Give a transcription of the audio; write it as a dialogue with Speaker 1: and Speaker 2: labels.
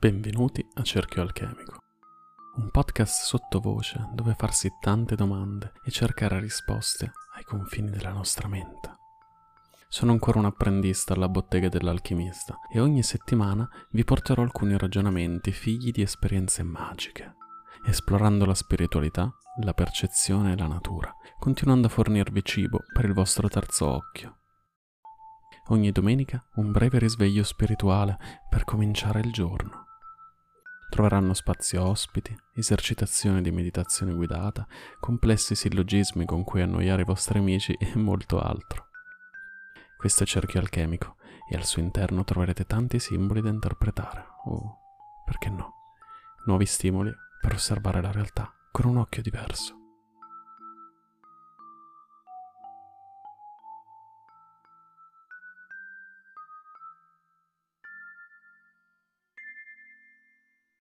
Speaker 1: Benvenuti a Cerchio Alchemico, un podcast sottovoce dove farsi tante domande e cercare risposte ai confini della nostra mente. Sono ancora un apprendista alla bottega dell'alchimista e ogni settimana vi porterò alcuni ragionamenti figli di esperienze magiche, esplorando la spiritualità, la percezione e la natura, continuando a fornirvi cibo per il vostro terzo occhio. Ogni domenica un breve risveglio spirituale per cominciare il giorno. Troveranno spazio ospiti, esercitazioni di meditazione guidata, complessi sillogismi con cui annoiare i vostri amici e molto altro. Questo è Cerchio Alchemico e al suo interno troverete tanti simboli da interpretare o, perché no, nuovi stimoli per osservare la realtà con un occhio diverso.